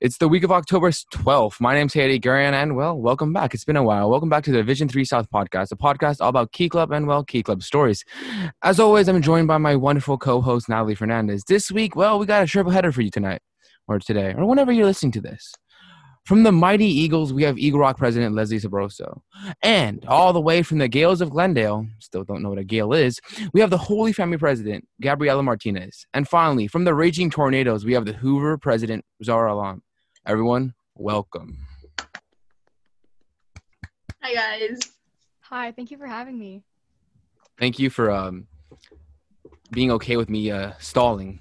It's the week of October 12th. My name's Hayati Gurian, and well, welcome back. It's been a while. Welcome back to the Vision 3 South podcast, a podcast all about Key Club and, well, Key Club stories. As always, I'm joined by my wonderful co host, Natalie Fernandez. This week, well, we got a triple header for you tonight, or today, or whenever you're listening to this. From the mighty Eagles, we have Eagle Rock president Leslie Sabroso. And all the way from the Gales of Glendale, still don't know what a Gale is, we have the Holy Family president, Gabriela Martinez. And finally, from the Raging Tornadoes, we have the Hoover president, Zara Alam. Everyone, welcome. Hi, guys. Hi, thank you for having me. Thank you for um, being okay with me uh, stalling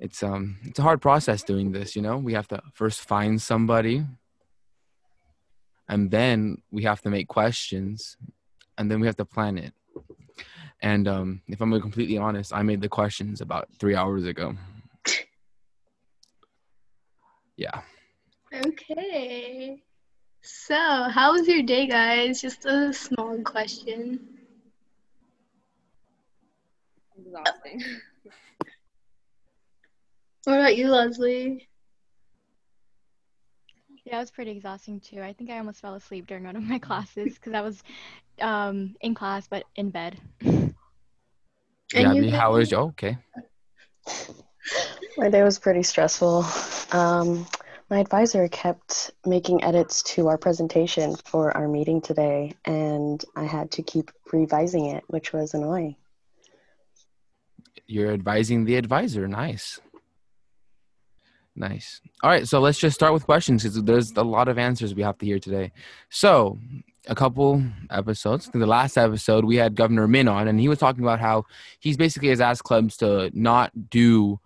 it's um it's a hard process doing this you know we have to first find somebody and then we have to make questions and then we have to plan it and um if i'm completely honest i made the questions about three hours ago yeah okay so how was your day guys just a small question exhausting What about you, Leslie? Yeah, it was pretty exhausting too. I think I almost fell asleep during one of my classes because I was um, in class but in bed. yeah, you, how was your okay? My day was pretty stressful. Um, my advisor kept making edits to our presentation for our meeting today, and I had to keep revising it, which was annoying. You're advising the advisor. Nice. Nice. All right, so let's just start with questions because there's a lot of answers we have to hear today. So, a couple episodes. The last episode we had Governor Min on, and he was talking about how he's basically has asked clubs to not do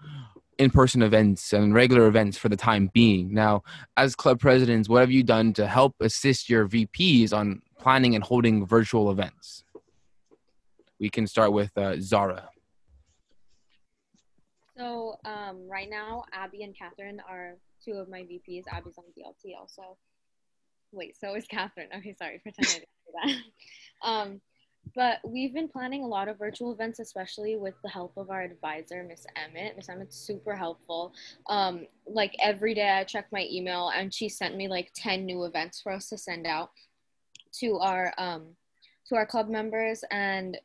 in-person events and regular events for the time being. Now, as club presidents, what have you done to help assist your VPs on planning and holding virtual events? We can start with uh, Zara. So um, right now, Abby and Catherine are two of my VPs. Abby's on DLT also. Wait, so is Catherine. Okay, sorry, pretend I didn't that. um, but we've been planning a lot of virtual events, especially with the help of our advisor, Miss Emmett. Miss Emmett's super helpful. Um, like every day, I check my email, and she sent me like ten new events for us to send out to our um, to our club members, and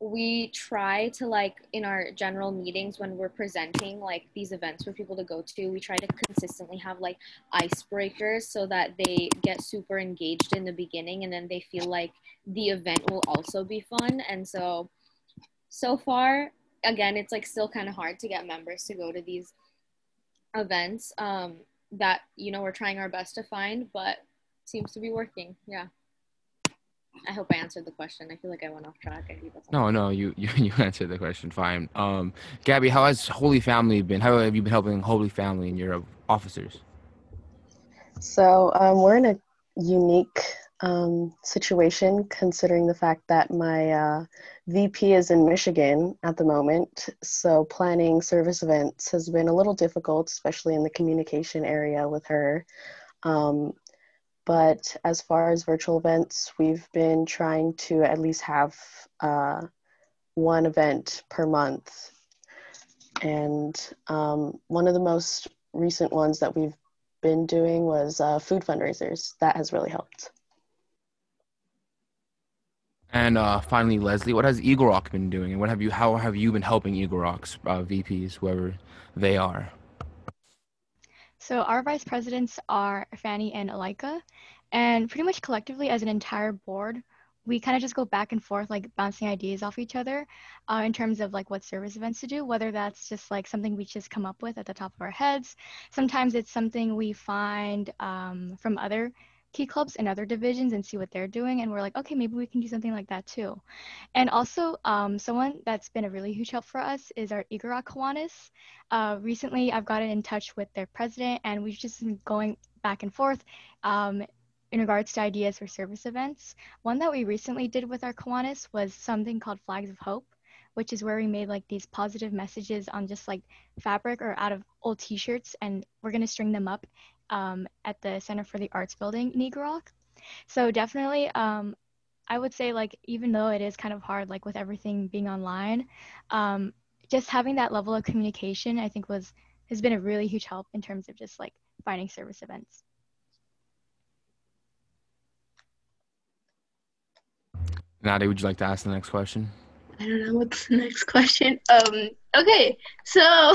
we try to like in our general meetings when we're presenting like these events for people to go to we try to consistently have like icebreakers so that they get super engaged in the beginning and then they feel like the event will also be fun. And so so far again it's like still kind of hard to get members to go to these events um that you know we're trying our best to find but seems to be working. Yeah I hope I answered the question. I feel like I went off track. no, no, you, you you answered the question fine. Um, Gabby, how has Holy Family been? How have you been helping Holy Family and your officers? So um, we're in a unique um, situation considering the fact that my uh, VP is in Michigan at the moment. So planning service events has been a little difficult, especially in the communication area with her. Um, but as far as virtual events, we've been trying to at least have uh, one event per month. And um, one of the most recent ones that we've been doing was uh, food fundraisers. That has really helped. And uh, finally, Leslie, what has Eagle Rock been doing, and what have you? How have you been helping Eagle Rock's uh, VPs, whoever they are? So our vice presidents are Fanny and Alika, and pretty much collectively as an entire board, we kind of just go back and forth, like bouncing ideas off each other uh, in terms of like what service events to do, whether that's just like something we just come up with at the top of our heads. Sometimes it's something we find um, from other key clubs in other divisions and see what they're doing and we're like okay maybe we can do something like that too and also um, someone that's been a really huge help for us is our Rock Kiwanis. Uh, recently I've gotten in touch with their president and we've just been going back and forth um, in regards to ideas for service events. One that we recently did with our Kiwanis was something called Flags of Hope which is where we made like these positive messages on just like fabric or out of old t-shirts and we're going to string them up um, at the Center for the Arts building in So definitely, um, I would say like even though it is kind of hard, like with everything being online, um, just having that level of communication, I think was has been a really huge help in terms of just like finding service events. Nadia, would you like to ask the next question? I don't know what's the next question. Um. Okay. So,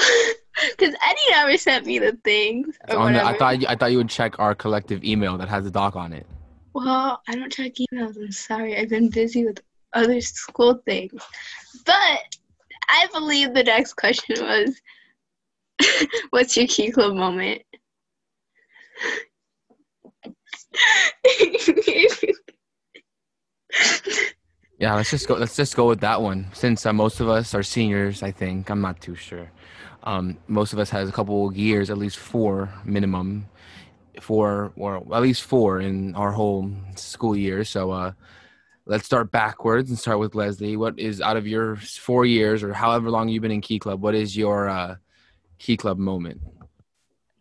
because Eddie never sent me the things the- I thought you, I thought you would check our collective email that has the doc on it. Well, I don't check emails. I'm sorry. I've been busy with other school things. But I believe the next question was What's your key club moment? Yeah, let's just go. Let's just go with that one. Since uh, most of us are seniors, I think I'm not too sure. Um, most of us has a couple years, at least four minimum, four or at least four in our whole school year. So uh, let's start backwards and start with Leslie. What is out of your four years or however long you've been in Key Club? What is your uh, Key Club moment?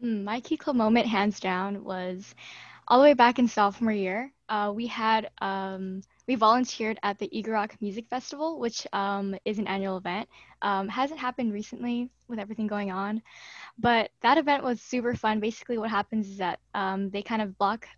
Mm, My key club moment, hands down, was all the way back in sophomore year. Uh, we had um, we volunteered at the Eagle Rock Music Festival, which um, is an annual event. Um, hasn't happened recently with everything going on, but that event was super fun. Basically, what happens is that um, they kind of block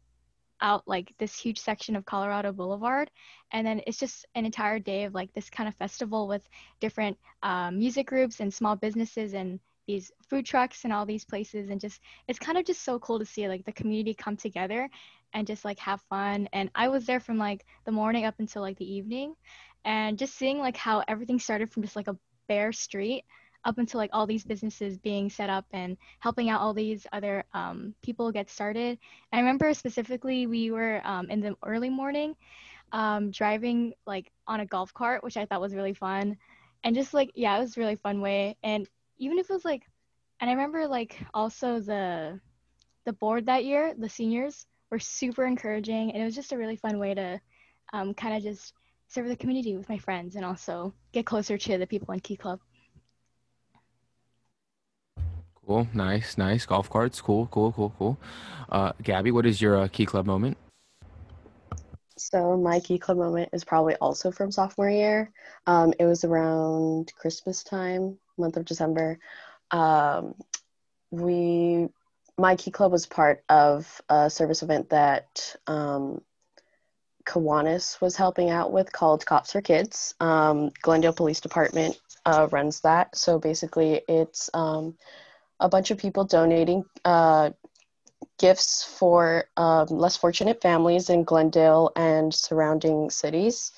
out like this huge section of Colorado Boulevard, and then it's just an entire day of like this kind of festival with different um, music groups and small businesses and these food trucks and all these places and just it's kind of just so cool to see like the community come together and just like have fun and i was there from like the morning up until like the evening and just seeing like how everything started from just like a bare street up until like all these businesses being set up and helping out all these other um, people get started and i remember specifically we were um, in the early morning um, driving like on a golf cart which i thought was really fun and just like yeah it was a really fun way and even if it was like and i remember like also the the board that year the seniors were super encouraging and it was just a really fun way to um, kind of just serve the community with my friends and also get closer to the people in key club Cool, nice, nice. Golf carts, cool, cool, cool, cool. Uh, Gabby, what is your uh, Key Club moment? So my key club moment is probably also from sophomore year. Um, it was around Christmas time, month of December. Um, we, my key club was part of a service event that um, Kiwanis was helping out with called Cops for Kids. Um, Glendale Police Department uh, runs that. So basically, it's um, a bunch of people donating uh, gifts for um, less fortunate families in Glendale and surrounding cities.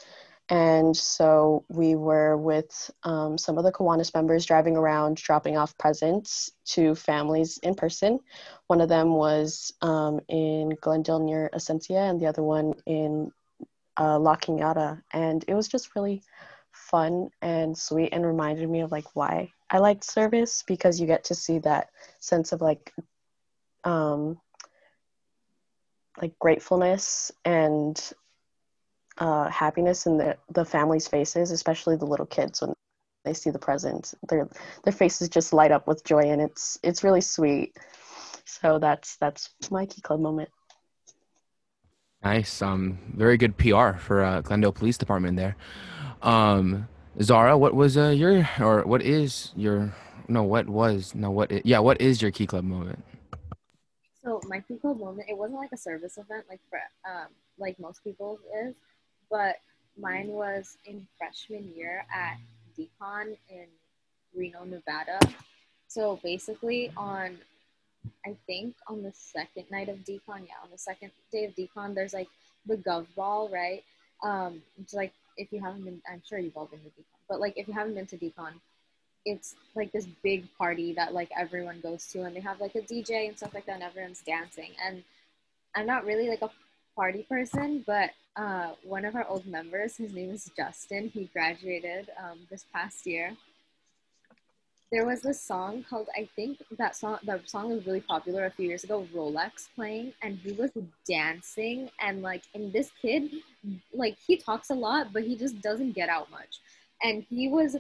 And so we were with um, some of the Kiwanis members driving around, dropping off presents to families in person. One of them was um, in Glendale near Essentia, and the other one in uh, La Cañada. And it was just really fun and sweet and reminded me of like why I liked service because you get to see that sense of like um, like gratefulness and uh, happiness in the the families' faces, especially the little kids when they see the presents. Their their faces just light up with joy, and it's it's really sweet. So that's that's my key club moment. Nice. Um, very good PR for uh, Glendale Police Department there. Um, Zara, what was uh, your or what is your no? What was no? What? yeah? What is your Key Club moment? So my key club moment, it wasn't like a service event like for um like most people's is, but mine was in freshman year at DCON in Reno, Nevada. So basically on I think on the second night of DCON, yeah, on the second day of DCON, there's like the Gov Ball, right? Um, it's like if you haven't been, I'm sure you've all been to DCON, but like if you haven't been to DCON, it's like this big party that like everyone goes to, and they have like a DJ and stuff like that, and everyone's dancing. And I'm not really like a party person, but uh, one of our old members, his name is Justin. He graduated um, this past year. There was this song called I think that song that song was really popular a few years ago, Rolex playing, and he was dancing and like and this kid like he talks a lot, but he just doesn't get out much. And he was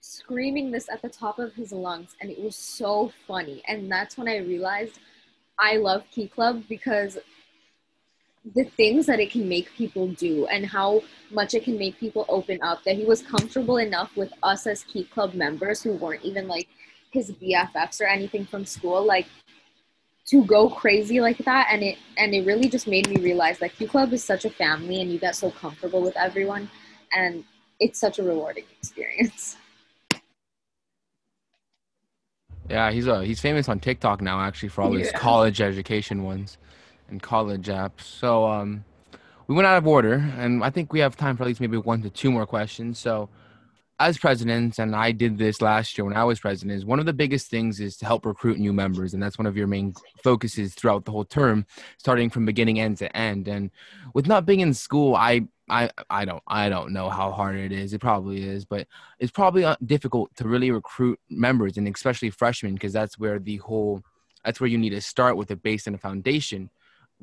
screaming this at the top of his lungs and it was so funny. And that's when I realized I love Key Club because the things that it can make people do and how much it can make people open up that he was comfortable enough with us as key club members who weren't even like his BFFs or anything from school, like to go crazy like that. And it and it really just made me realize that Key Club is such a family and you get so comfortable with everyone. And it's such a rewarding experience. Yeah, he's a he's famous on TikTok now actually for all his college education ones and college apps. So um we went out of order and I think we have time for at least maybe one to two more questions. So as presidents, and I did this last year when I was president, is one of the biggest things is to help recruit new members, and that's one of your main focuses throughout the whole term, starting from beginning end to end. And with not being in school, I I I don't I don't know how hard it is. It probably is, but it's probably uh, difficult to really recruit members, and especially freshmen, because that's where the whole that's where you need to start with a base and a foundation.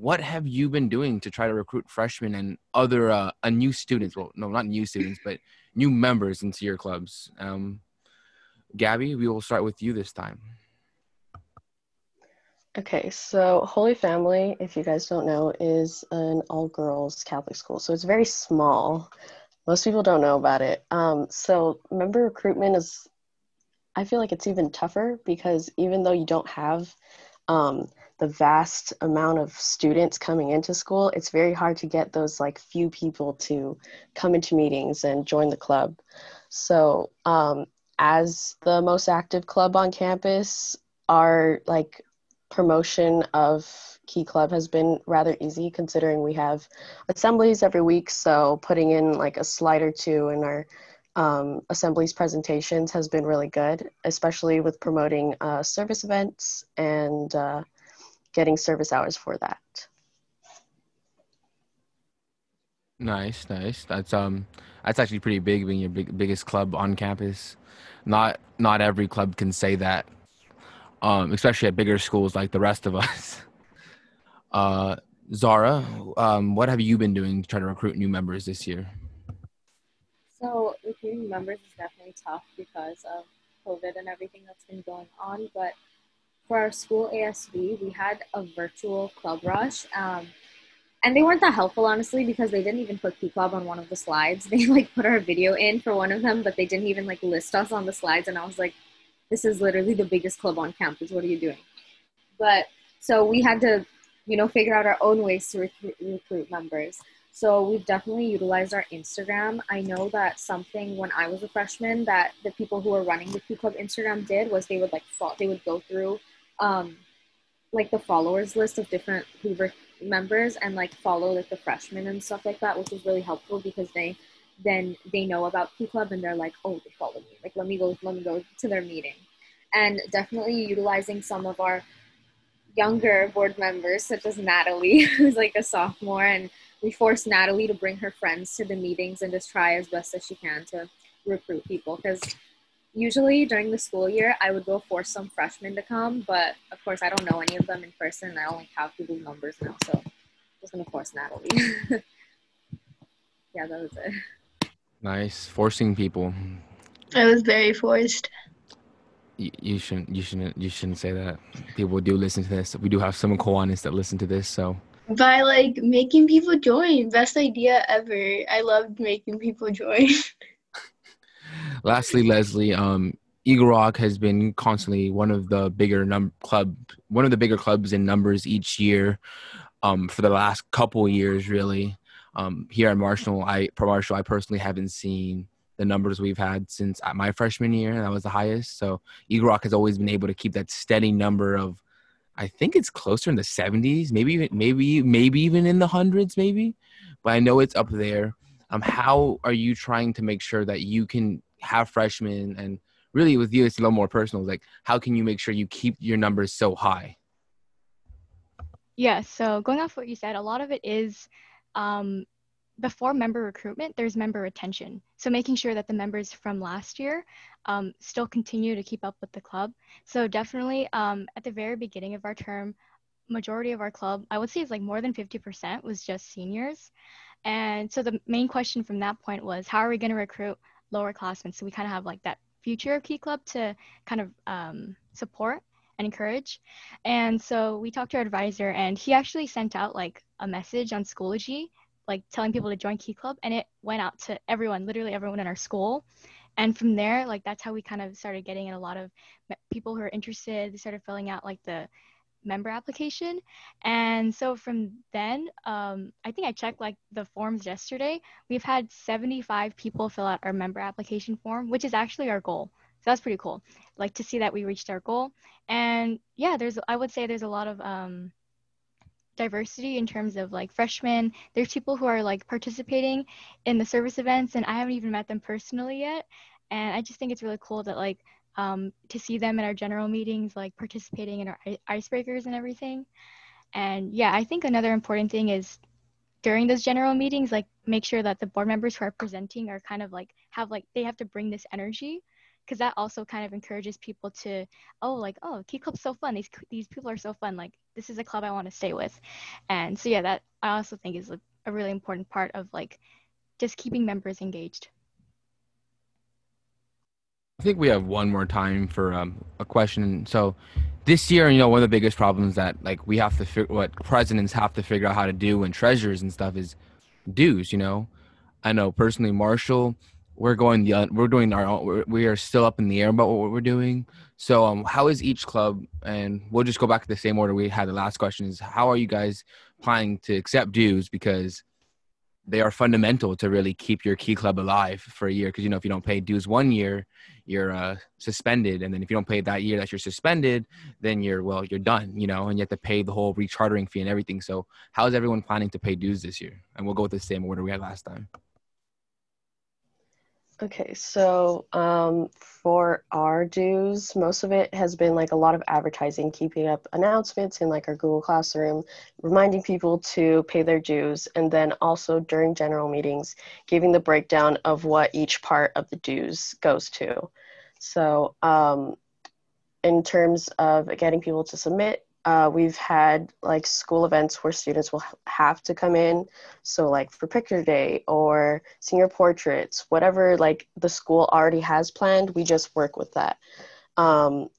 What have you been doing to try to recruit freshmen and other uh, uh, new students? Well, no, not new students, but new members into your clubs. Um, Gabby, we will start with you this time. Okay, so Holy Family, if you guys don't know, is an all girls Catholic school. So it's very small. Most people don't know about it. Um, so member recruitment is, I feel like it's even tougher because even though you don't have um, the vast amount of students coming into school, it's very hard to get those like few people to come into meetings and join the club. So, um, as the most active club on campus, our like promotion of Key Club has been rather easy considering we have assemblies every week. So putting in like a slide or two in our um, assemblies presentations has been really good, especially with promoting uh, service events and uh, getting service hours for that. Nice, nice. That's um, that's actually pretty big, being your big, biggest club on campus. Not not every club can say that, um, especially at bigger schools like the rest of us. Uh, Zara, um, what have you been doing to try to recruit new members this year? So recruiting members is definitely tough because of COVID and everything that's been going on. But for our school ASB, we had a virtual club rush. Um, and they weren't that helpful, honestly, because they didn't even put Key Club on one of the slides. They like put our video in for one of them, but they didn't even like list us on the slides. And I was like, this is literally the biggest club on campus. What are you doing? But so we had to, you know, figure out our own ways to recruit, recruit members. So we've definitely utilized our Instagram. I know that something when I was a freshman that the people who were running the Key Club Instagram did was they would like they would go through um, like the followers list of different Hoover members and like follow like the freshmen and stuff like that, which is really helpful because they then they know about P Club and they're like, oh, they follow me. Like let me go, let me go to their meeting. And definitely utilizing some of our younger board members, such as Natalie, who's like a sophomore, and we forced Natalie to bring her friends to the meetings and just try as best as she can to recruit people. Because usually during the school year, I would go force some freshmen to come, but of course, I don't know any of them in person. I only have people's numbers now, so I'm just gonna force Natalie. yeah, that was it. Nice, forcing people. I was very forced. You, you shouldn't, you shouldn't, you shouldn't say that. People do listen to this. We do have some Kiwanis that listen to this, so By like making people join. Best idea ever. I loved making people join. Lastly, Leslie, um, Eagle Rock has been constantly one of the bigger num club, one of the bigger clubs in numbers each year, um, for the last couple years, really. Um, here at Marshall, I Marshall, I personally haven't seen the numbers we've had since uh, my freshman year, and that was the highest. So Eagle Rock has always been able to keep that steady number of, I think it's closer in the 70s, maybe even maybe maybe even in the hundreds, maybe, but I know it's up there. Um, how are you trying to make sure that you can have freshmen and really with you it's a little more personal like how can you make sure you keep your numbers so high Yeah, so going off what you said, a lot of it is um, before member recruitment, there's member retention. So making sure that the members from last year um, still continue to keep up with the club. So definitely um, at the very beginning of our term, majority of our club, I would say is like more than 50% was just seniors. And so the main question from that point was how are we going to recruit lower classmen? So we kind of have like that future of Key Club to kind of um, support and encourage. And so we talked to our advisor, and he actually sent out like a message on Schoology, like telling people to join Key Club, and it went out to everyone, literally everyone in our school. and from there like that's how we kind of started getting in a lot of people who are interested they started filling out like the member application. And so from then um, i think i checked like the forms yesterday. We've had 75 people fill out our member application form which is actually our goal. So that's pretty cool like to see that we reached our goal. And yeah there's i would say there's a lot of um, diversity in terms of like freshmen. There's people who are like participating in the service events and i haven't even met them personally yet. And i just think it's really cool that like um, to see them in our general meetings, like participating in our icebreakers and everything. And yeah, I think another important thing is during those general meetings, like make sure that the board members who are presenting are kind of like have like they have to bring this energy because that also kind of encourages people to oh like oh key club's so fun. These these people are so fun. Like this is a club i want to stay with. And so yeah that i also think is a, a really important part of like just keeping members engaged I think we have one more time for um, a question. So, this year, you know, one of the biggest problems that like we have to figure, what presidents have to figure out how to do and treasurers and stuff is dues. You know, I know personally, Marshall, we're going the we're doing our own. We're, we are still up in the air about what we're doing. So, um, how is each club? And we'll just go back to the same order we had. The last question is, how are you guys planning to accept dues? Because they are fundamental to really keep your key club alive for a year. Because you know, if you don't pay dues one year, you're uh, suspended, and then if you don't pay that year that you're suspended, then you're well, you're done. You know, and you have to pay the whole rechartering fee and everything. So, how is everyone planning to pay dues this year? And we'll go with the same order we had last time. Okay, so um, for our dues, most of it has been like a lot of advertising, keeping up announcements in like our Google Classroom, reminding people to pay their dues, and then also during general meetings, giving the breakdown of what each part of the dues goes to. So, um, in terms of getting people to submit, uh, we've had like school events where students will have to come in so like for picture day or senior portraits whatever like the school already has planned we just work with that. Um,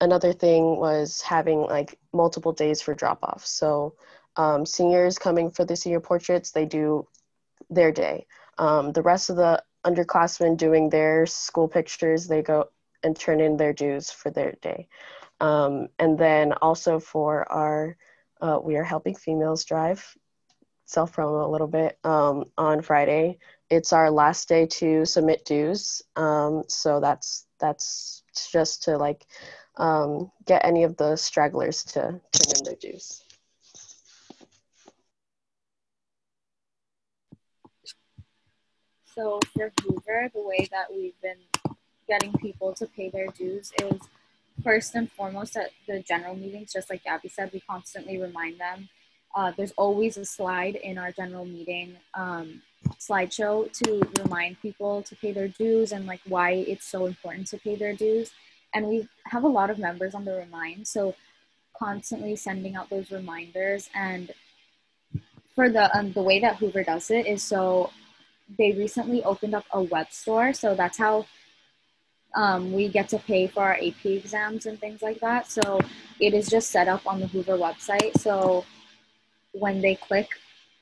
another thing was having like multiple days for drop off so um, seniors coming for the senior portraits they do their day. Um, the rest of the underclassmen doing their school pictures they go and turn in their dues for their day um, and then also for our uh, We Are Helping Females Drive, self promo a little bit, um, on Friday. It's our last day to submit dues. Um, so that's that's just to like um, get any of the stragglers to turn in their dues. So for Hoover, the way that we've been getting people to pay their dues is first and foremost at the general meetings, just like Gabby said, we constantly remind them. Uh, there's always a slide in our general meeting um, slideshow to remind people to pay their dues and like why it's so important to pay their dues. And we have a lot of members on the remind, so constantly sending out those reminders. And for the um, the way that Hoover does it is so they recently opened up a web store, so that's how um, we get to pay for our AP exams and things like that. So it is just set up on the Hoover website. So when they click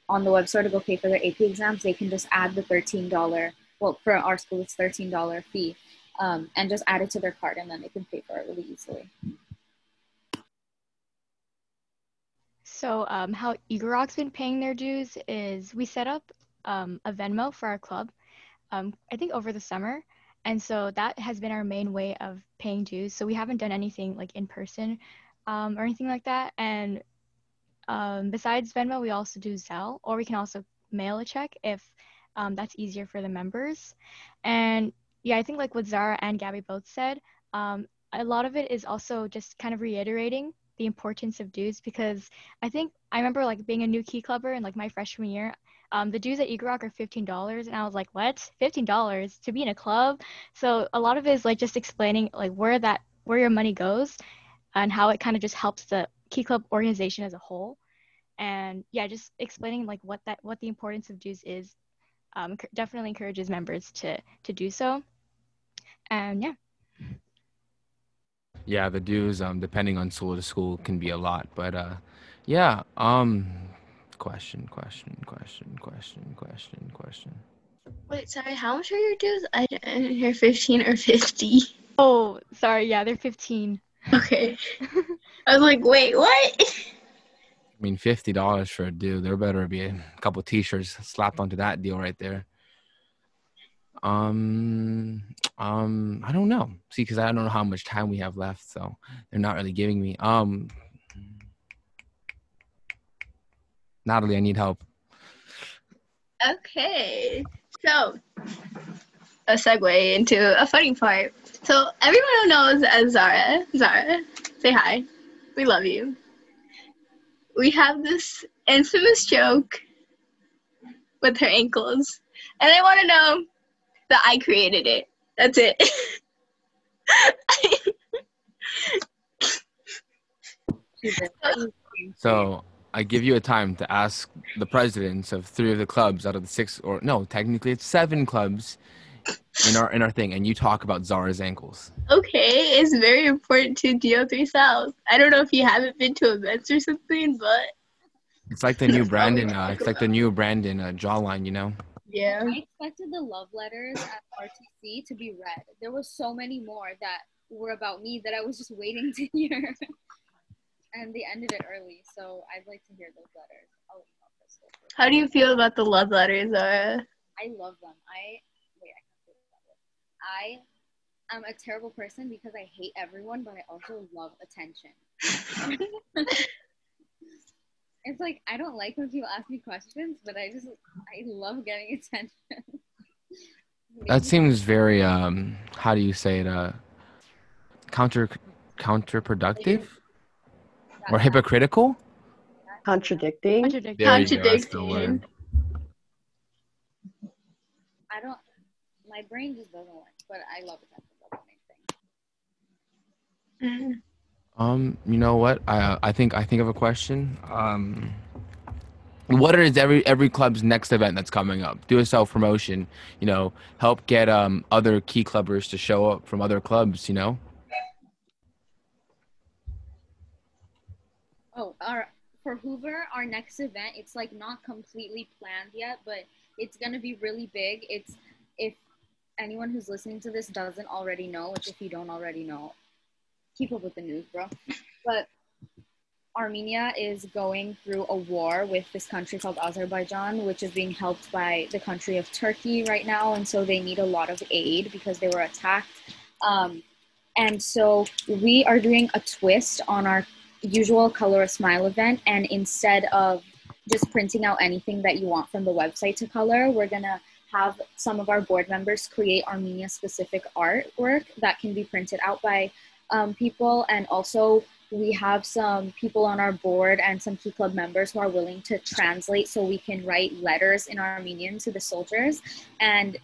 on the website to go pay for their AP exams, they can just add the $13, well, for our school, it's $13 fee, um, and just add it to their card and then they can pay for it really easily. So um, how Eagle been paying their dues is we set up um, a Venmo for our club, um, I think over the summer. And so that has been our main way of paying dues. So we haven't done anything like in person um, or anything like that. And um, besides Venmo, we also do Zelle, or we can also mail a check if um, that's easier for the members. And yeah, I think like what Zara and Gabby both said, um, a lot of it is also just kind of reiterating the importance of dues because I think I remember like being a new key clubber in like my freshman year um, the dues at Eagle Rock are $15. And I was like, what? $15 to be in a club? So a lot of it is like just explaining like where that, where your money goes and how it kind of just helps the Key Club organization as a whole. And yeah, just explaining like what that, what the importance of dues is um, definitely encourages members to, to do so. And yeah. Yeah, the dues, um, depending on school to school, can be a lot, but uh, yeah, um, question, question, question, question, question, question. Wait, sorry, how much are your dues? I didn't hear 15 or 50. Oh, sorry. Yeah, they're 15. Okay. I was like, wait, what? I mean, fifty dollars for a dude. There better be a couple T-shirts slapped onto that deal right there. Um, um, I don't know. See, because I don't know how much time we have left, so they're not really giving me. Um, Natalie, I need help. Okay. So, a segue into a funny part. So, everyone who knows as Zara, Zara, say hi. We love you. We have this infamous joke with her ankles. And I want to know that I created it. That's it. So I give you a time to ask the presidents of three of the clubs out of the six, or no, technically it's seven clubs in our in our thing, and you talk about Zara's ankles. okay, it's very important to DO3 South. I don't know if you haven't been to events or something, but It's like the new Brandon. Uh, it's like the new Brandon uh, jawline, you know. yeah. I expected the love letters at RTC to be read. There was so many more that were about me that I was just waiting to hear. And they ended it early, so I'd like to hear those letters. I'll email Crystal. How do you feel about the love letters, Zara? I love them. I wait, I can't say that. I am a terrible person because I hate everyone, but I also love attention. it's like I don't like when people ask me questions, but I just I love getting attention. That seems very um. How do you say it? Uh, counter counterproductive or hypocritical. Contradicting. Contradicting. There you go, that's the Contradiction. word. I don't. My brain just doesn't work, but I love attention. That's the main thing. Mm. Um, you know what? I I think I think of a question. Um, what is every every club's next event that's coming up? Do a self promotion. You know, help get um other key clubbers to show up from other clubs. You know. Oh, our for Hoover, our next event, it's like not completely planned yet, but it's gonna be really big. It's if anyone who's listening to this doesn't already know, which if you don't already know, keep up with the news, bro. But Armenia is going through a war with this country called Azerbaijan, which is being helped by the country of Turkey right now, and so they need a lot of aid because they were attacked. Um, and so we are doing a twist on our usual Color a Smile event, and instead of just printing out anything that you want from the website to color, we're gonna have some of our board members create Armenia specific artwork that can be printed out by um, people, and also we have some people on our board and some key club members who are willing to translate so we can write letters in Armenian to the soldiers. And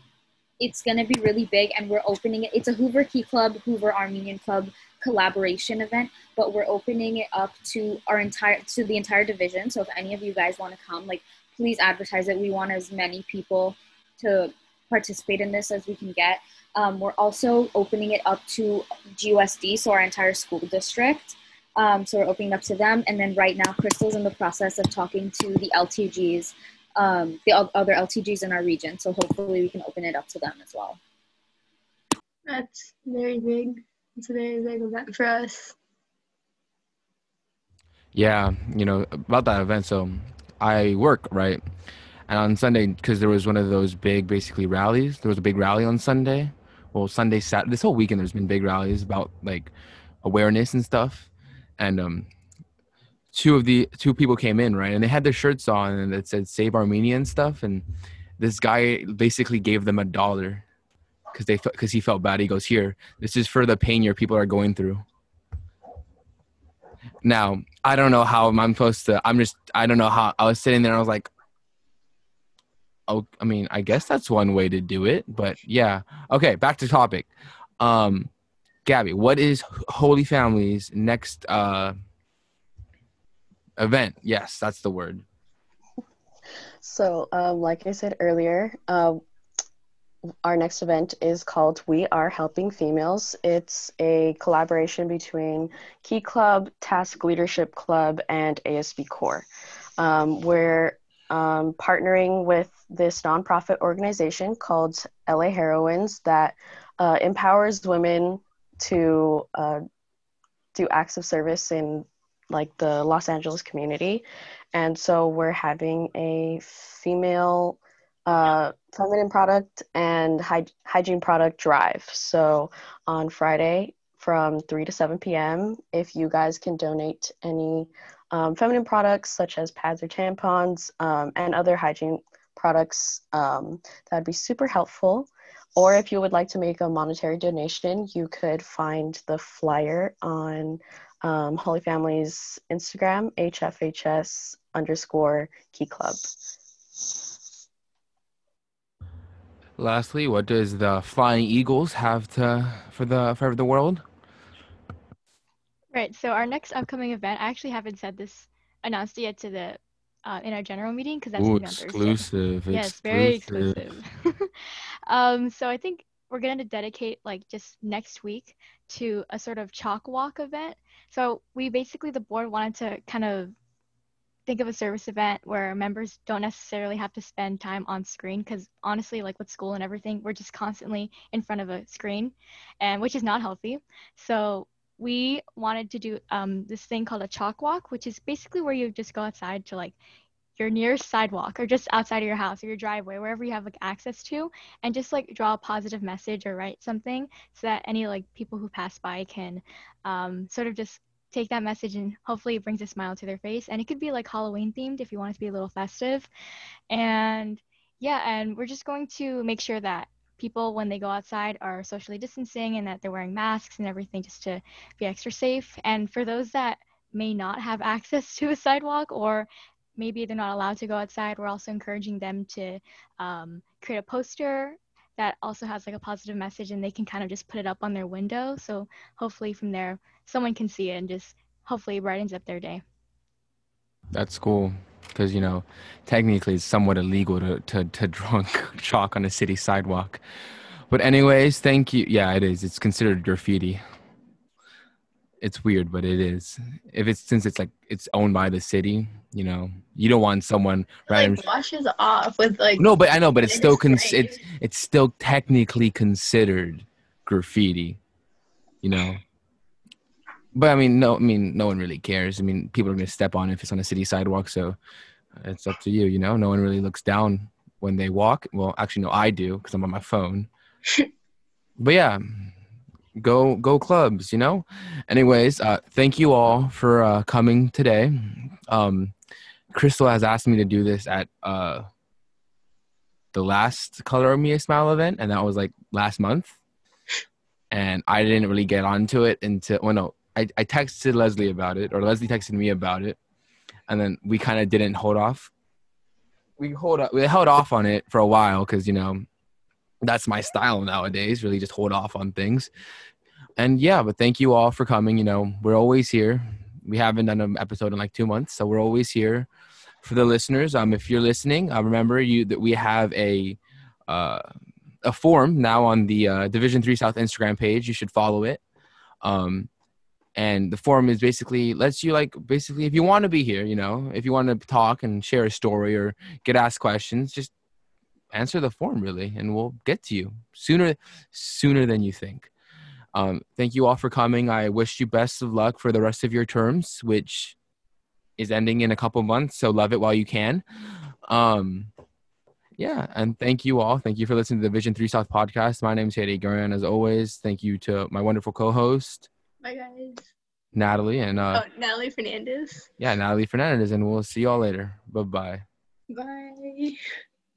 it's going to be really big and we're opening it. It's a hoover key club hoover armenian club collaboration event but we're opening it up to our entire to the entire division so if any of you guys want to come like please advertise it we want as many people to participate in this as we can get um, we're also opening it up to GUSD, so our entire school district. Um, so we're opening up to them. And then right now, Crystal's in the process of talking to the LTGs, um, the other LTGs in our region. So hopefully we can open it up to them as well. That's very big. It's a very big event for us. Yeah, you know about that event. So I work right, and on Sunday because there was one of those big, basically rallies. There was a big rally on Sunday. Well, Sunday, Sat. This whole weekend, there's been big rallies about like awareness and stuff. And um, two of the two people came in right, and they had their shirts on and it said "Save Armenia" and stuff. And this guy basically gave them a dollar because they because he felt bad. He goes, "Here, this is for the pain your people are going through." Now, I don't know how I'm supposed to. I'm just. I don't know how. I was sitting there. and I was like, "Oh, I mean, I guess that's one way to do it." But yeah. Okay, back to topic. Um, Gabby, what is Holy Family's next uh event? Yes, that's the word. So, um, like I said earlier, uh, our next event is called We Are Helping Females. It's a collaboration between Key Club, Task Leadership Club, and ASB Core, um, where um, partnering with this nonprofit organization called LA Heroines that uh, empowers women to uh, do acts of service in like the Los Angeles community. And so we're having a female uh, feminine product and hy- hygiene product drive. So on Friday from 3 to 7 p.m., if you guys can donate any um, feminine products such as pads or tampons um, and other hygiene products, um, that'd be super helpful. Or if you would like to make a monetary donation, you could find the flyer on um, Holy Family's Instagram, HFHS underscore Key Club. Lastly, what does the Flying Eagles have to for the for the world? Right. So our next upcoming event, I actually haven't said this announced yet to the uh, in our general meeting because that's Ooh, exclusive. Yes, very exclusive. um, so I think we're going to dedicate like just next week to a sort of chalk walk event. So we basically the board wanted to kind of think of a service event where members don't necessarily have to spend time on screen because honestly like with school and everything we're just constantly in front of a screen and which is not healthy. So we wanted to do um, this thing called a chalk walk which is basically where you just go outside to like your nearest sidewalk or just outside of your house or your driveway wherever you have like access to and just like draw a positive message or write something so that any like people who pass by can um, sort of just take that message and hopefully it brings a smile to their face. And it could be like halloween themed if you want it to be a little festive. And yeah and we're just going to make sure that people when they go outside are socially distancing and that they're wearing masks and everything just to be extra safe. And for those that may not have access to a sidewalk or maybe they're not allowed to go outside we're also encouraging them to um, create a poster that also has like a positive message and they can kind of just put it up on their window so hopefully from there someone can see it and just hopefully brightens up their day That's cool because you know technically it's somewhat illegal to to to draw chalk on a city sidewalk. But anyways, thank you. Yeah, it is. It's considered graffiti. It's weird, but it is. If it's since it's like it's owned by the city, you know, you don't want someone random. like washes off with like No, but I know, but it's still is cons- it's it's still technically considered graffiti, you know. But I mean, no, I mean, no one really cares. I mean, people are gonna step on if it's on a city sidewalk, so it's up to you, you know. No one really looks down when they walk. Well, actually, no, I do because I'm on my phone. but yeah, go go clubs, you know. Anyways, uh, thank you all for uh, coming today. Um, Crystal has asked me to do this at uh, the last Color Me a Smile event, and that was like last month. And I didn't really get onto it until well, no, I, I texted Leslie about it, or Leslie texted me about it, and then we kind of didn't hold off. We hold up, we held off on it for a while because you know that's my style nowadays. Really, just hold off on things. And yeah, but thank you all for coming. You know, we're always here. We haven't done an episode in like two months, so we're always here for the listeners. Um, if you're listening, uh, remember you that we have a uh, a form now on the uh, Division Three South Instagram page. You should follow it. Um, and the forum is basically lets you like basically if you want to be here, you know, if you want to talk and share a story or get asked questions, just answer the form really, and we'll get to you sooner sooner than you think. Um, thank you all for coming. I wish you best of luck for the rest of your terms, which is ending in a couple months. So love it while you can. Um, yeah, and thank you all. Thank you for listening to the Vision Three South podcast. My name is Hedy Guran. As always, thank you to my wonderful co-host Bye guys. Natalie and uh, oh, Natalie Fernandez. yeah, Natalie Fernandez, and we'll see y'all later. Bye bye. Bye.